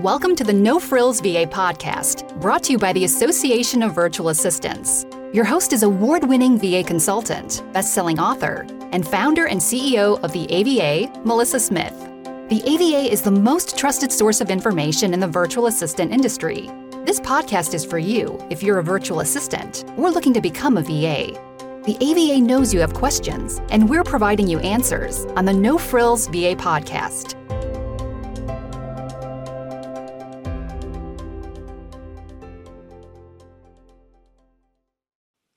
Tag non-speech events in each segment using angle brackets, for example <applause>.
Welcome to the No Frills VA podcast, brought to you by the Association of Virtual Assistants. Your host is award winning VA consultant, best selling author, and founder and CEO of the AVA, Melissa Smith. The AVA is the most trusted source of information in the virtual assistant industry. This podcast is for you if you're a virtual assistant or looking to become a VA. The AVA knows you have questions, and we're providing you answers on the No Frills VA podcast.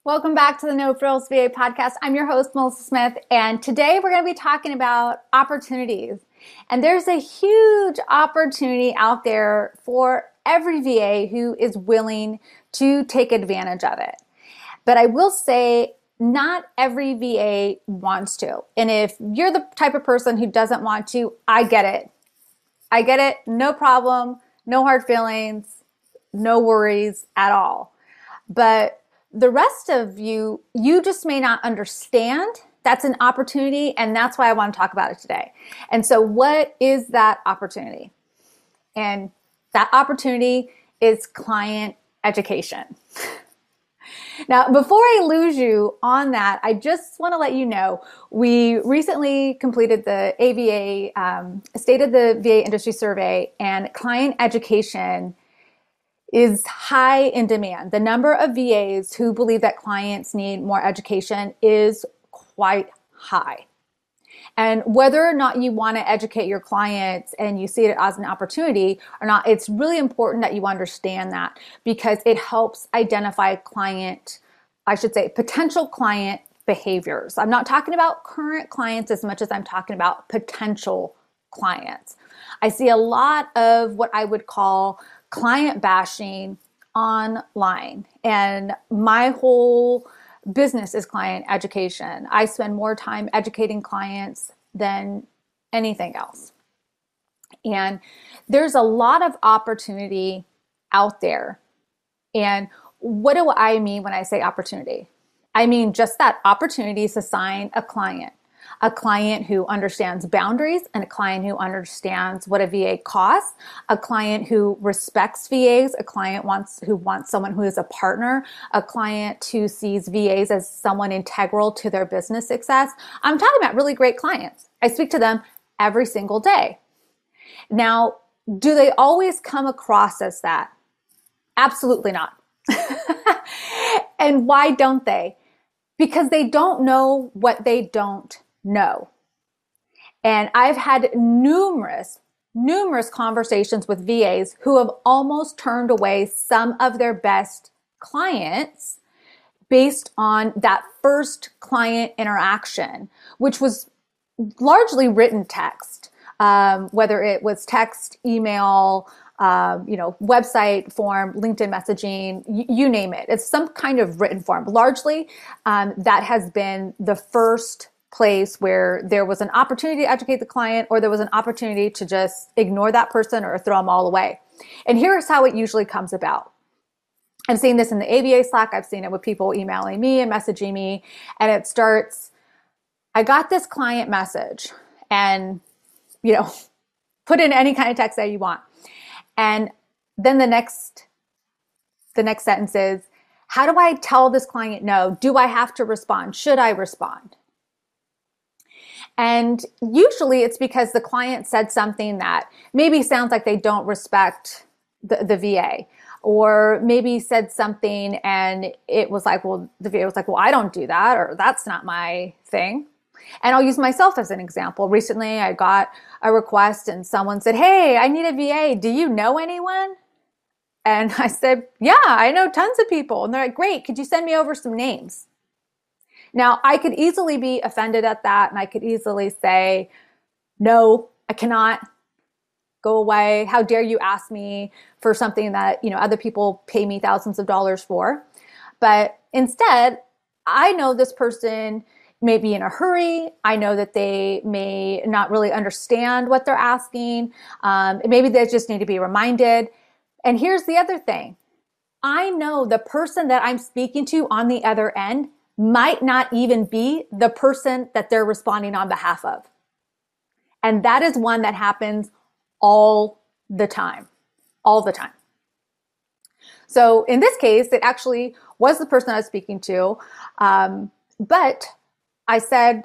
Welcome back to the No Frills VA podcast. I'm your host, Melissa Smith, and today we're going to be talking about opportunities. And there's a huge opportunity out there for every VA who is willing to take advantage of it. But I will say, not every VA wants to. And if you're the type of person who doesn't want to, I get it. I get it. No problem. No hard feelings. No worries at all. But the rest of you, you just may not understand. That's an opportunity, and that's why I want to talk about it today. And so, what is that opportunity? And that opportunity is client education. <laughs> Now, before I lose you on that, I just want to let you know we recently completed the AVA um, State of the VA Industry Survey, and client education is high in demand. The number of VAs who believe that clients need more education is quite high. And whether or not you want to educate your clients and you see it as an opportunity or not, it's really important that you understand that because it helps identify client, I should say, potential client behaviors. I'm not talking about current clients as much as I'm talking about potential clients. I see a lot of what I would call client bashing online. And my whole business is client education. I spend more time educating clients than anything else. And there's a lot of opportunity out there. And what do I mean when I say opportunity? I mean just that opportunity to sign a client a client who understands boundaries and a client who understands what a VA costs, a client who respects VAs, a client wants who wants someone who is a partner, a client who sees VAs as someone integral to their business success. I'm talking about really great clients. I speak to them every single day. Now, do they always come across as that? Absolutely not. <laughs> and why don't they? Because they don't know what they don't no. And I've had numerous, numerous conversations with VAs who have almost turned away some of their best clients based on that first client interaction, which was largely written text, um, whether it was text, email, um, you know, website form, LinkedIn messaging, y- you name it. It's some kind of written form. Largely, um, that has been the first place where there was an opportunity to educate the client or there was an opportunity to just ignore that person or throw them all away. And here's how it usually comes about. I'm seeing this in the AVA Slack. I've seen it with people emailing me and messaging me. And it starts, I got this client message and, you know, <laughs> put in any kind of text that you want. And then the next, the next sentence is, how do I tell this client no? Do I have to respond? Should I respond? And usually it's because the client said something that maybe sounds like they don't respect the, the VA or maybe said something and it was like, well, the VA was like, well, I don't do that or that's not my thing. And I'll use myself as an example. Recently, I got a request and someone said, Hey, I need a VA. Do you know anyone? And <laughs> I said, Yeah, I know tons of people. And they're like, Great. Could you send me over some names? Now, I could easily be offended at that and I could easily say, no, I cannot go away. How dare you ask me for something that, you know, other people pay me thousands of dollars for? But instead, I know this person may be in a hurry. I know that they may not really understand what they're asking. Um, maybe they just need to be reminded. And here's the other thing. I know the person that I'm speaking to on the other end might not even be the person that they're responding on behalf of. And that is one that happens all the time. all the time. So in this case, it actually was the person I was speaking to. Um, but I said,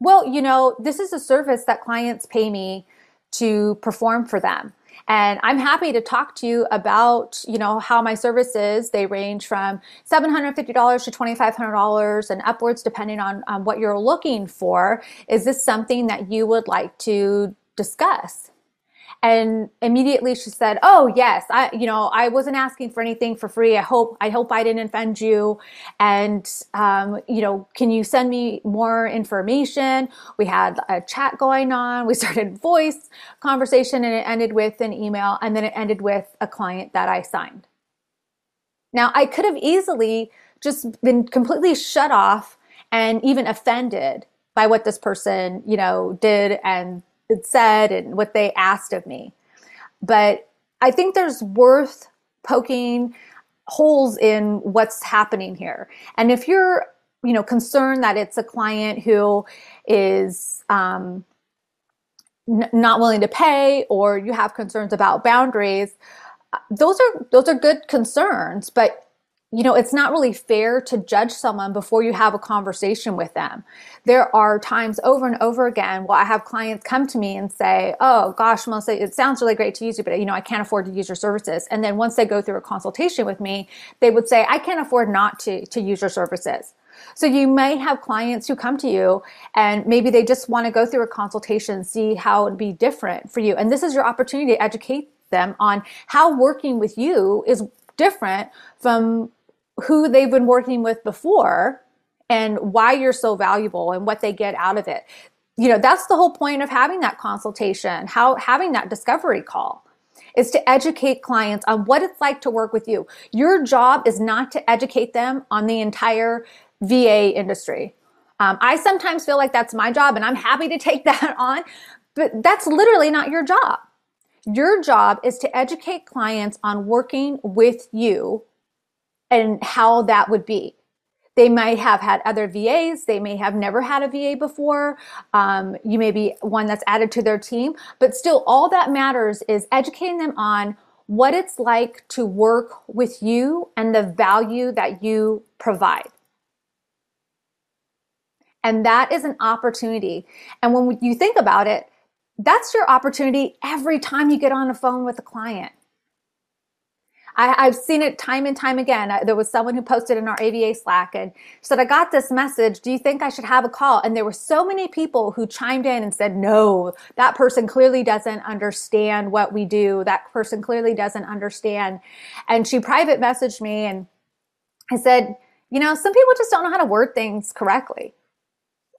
well, you know, this is a service that clients pay me to perform for them. And I'm happy to talk to you about, you know, how my services, they range from $750 to $2,500 and upwards depending on, on what you're looking for. Is this something that you would like to discuss? And immediately she said, "Oh yes, I you know I wasn't asking for anything for free. I hope I hope I didn't offend you. And um, you know, can you send me more information?" We had a chat going on. We <laughs> started voice conversation, and it ended with an email, and then it ended with a client that I signed. Now I could have easily just been completely shut off and even offended by what this person you know did and said and what they asked of me. But I think there's worth poking holes in what's happening here. And if you're, you know, concerned that it's a client who is um, n- not willing to pay, or you have concerns about boundaries, uh, those are those are good concerns. But you know, it's not really fair to judge someone before you have a conversation with them. There are times over and over again where I have clients come to me and say, Oh gosh, Melissa, it sounds really great to use you, but you know, I can't afford to use your services. And then once they go through a consultation with me, they would say, I can't afford not to, to use your services. So you may have clients who come to you and maybe they just want to go through a consultation, see how it'd be different for you. And this is your opportunity to educate them on how working with you is different from who they've been working with before and why you're so valuable and what they get out of it. You know, that's the whole point of having that consultation, how having that discovery call is to educate clients on what it's like to work with you. Your job is not to educate them on the entire VA industry. Um, I sometimes feel like that's my job and I'm happy to take <laughs> that on, but that's literally not your job. Your job is to educate clients on working with you and how that would be. They might have had other VAs. They may have never had a VA before. Um, you may be one that's added to their team, but still, all that matters is educating them on what it's like to work with you and the value that you provide. And that is an opportunity. And when you think about it, that's your opportunity every time you get on the phone with a client. I, have seen it time and time again. there was someone who posted in our AVA Slack and said, I got this message. Do you think I should have a call? And there were so many people who chimed in and said, no, that person clearly doesn't understand what we do. That person clearly doesn't understand. And she private messaged me and I said, you know, some people just don't know how to word things correctly.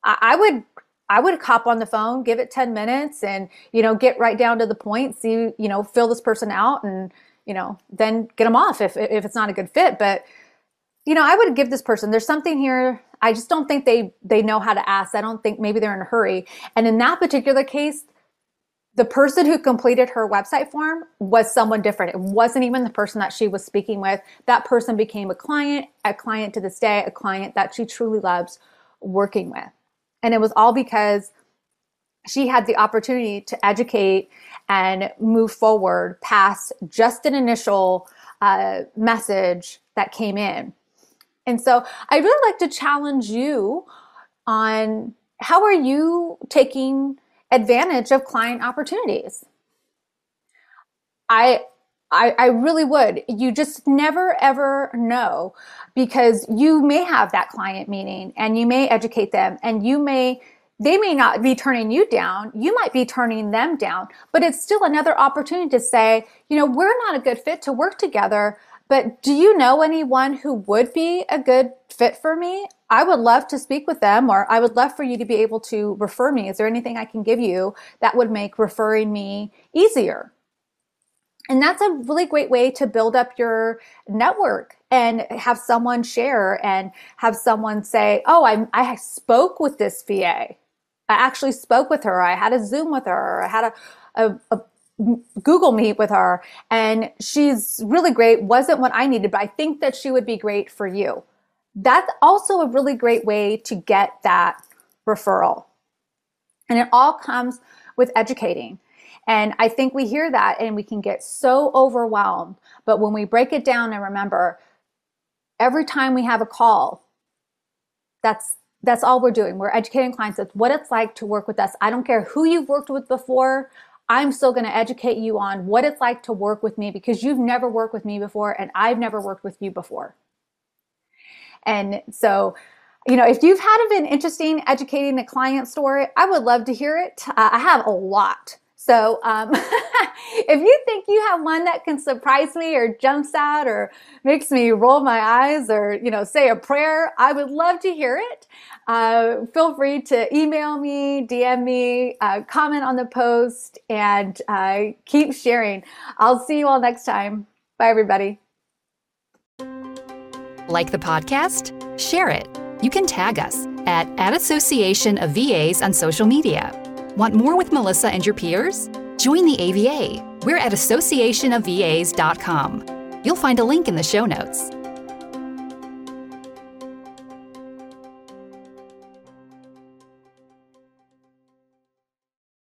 I, I would I would cop on the phone, give it 10 minutes and, you know, get right down to the point, see, you know, fill this person out and, you know, then get them off if, if it's not a good fit. But, you know, I would give this person, there's something here. I just don't think they, they know how to ask. I don't think maybe they're in a hurry. And in that particular case, the person who completed her website form was someone different. It wasn't even the person that she was speaking with. That person became a client, a client to this day, a client that she truly loves working with. And it was all because she had the opportunity to educate and move forward past just an initial uh, message that came in. And so I'd really like to challenge you on how are you taking advantage of client opportunities? I I, I, really would. You just never ever know because you may have that client meeting and you may educate them and you may they may not be turning you down. You might be turning them down, but it's still another opportunity to say, you know, we're not a good fit to work together, but do you know anyone who would be a good fit for me? I would love to speak with them, or I would love for you to be able to refer me. Is there anything I can give you that would make referring me easier? And that's a really great way to build up your network and have someone share and have someone say, Oh, I, I spoke with this VA. I actually spoke with her. I had a Zoom with her. I had a, a, a Google Meet with her, and she's really great. Wasn't what I needed, but I think that she would be great for you. That's also a really great way to get that referral. And it all comes with educating. And I think we hear that and we can get so overwhelmed. But when we break it down and remember, every time we have a call, that's that's all we're doing. We're educating clients. It's what it's like to work with us. I don't care who you've worked with before. I'm still going to educate you on what it's like to work with me because you've never worked with me before and I've never worked with you before. And so, you know, if you've had an interesting educating a client story, I would love to hear it. Uh, I have a lot. So um, <laughs> if you think you have one that can surprise me or jumps out or makes me roll my eyes or, you know, say a prayer, I would love to hear it. Uh, feel free to email me, DM me, uh, comment on the post, and uh, keep sharing. I'll see you all next time. Bye, everybody. Like the podcast? Share it. You can tag us at, at Association of VAs on social media. Want more with Melissa and your peers? Join the AVA. We're at associationofvas.com. You'll find a link in the show notes.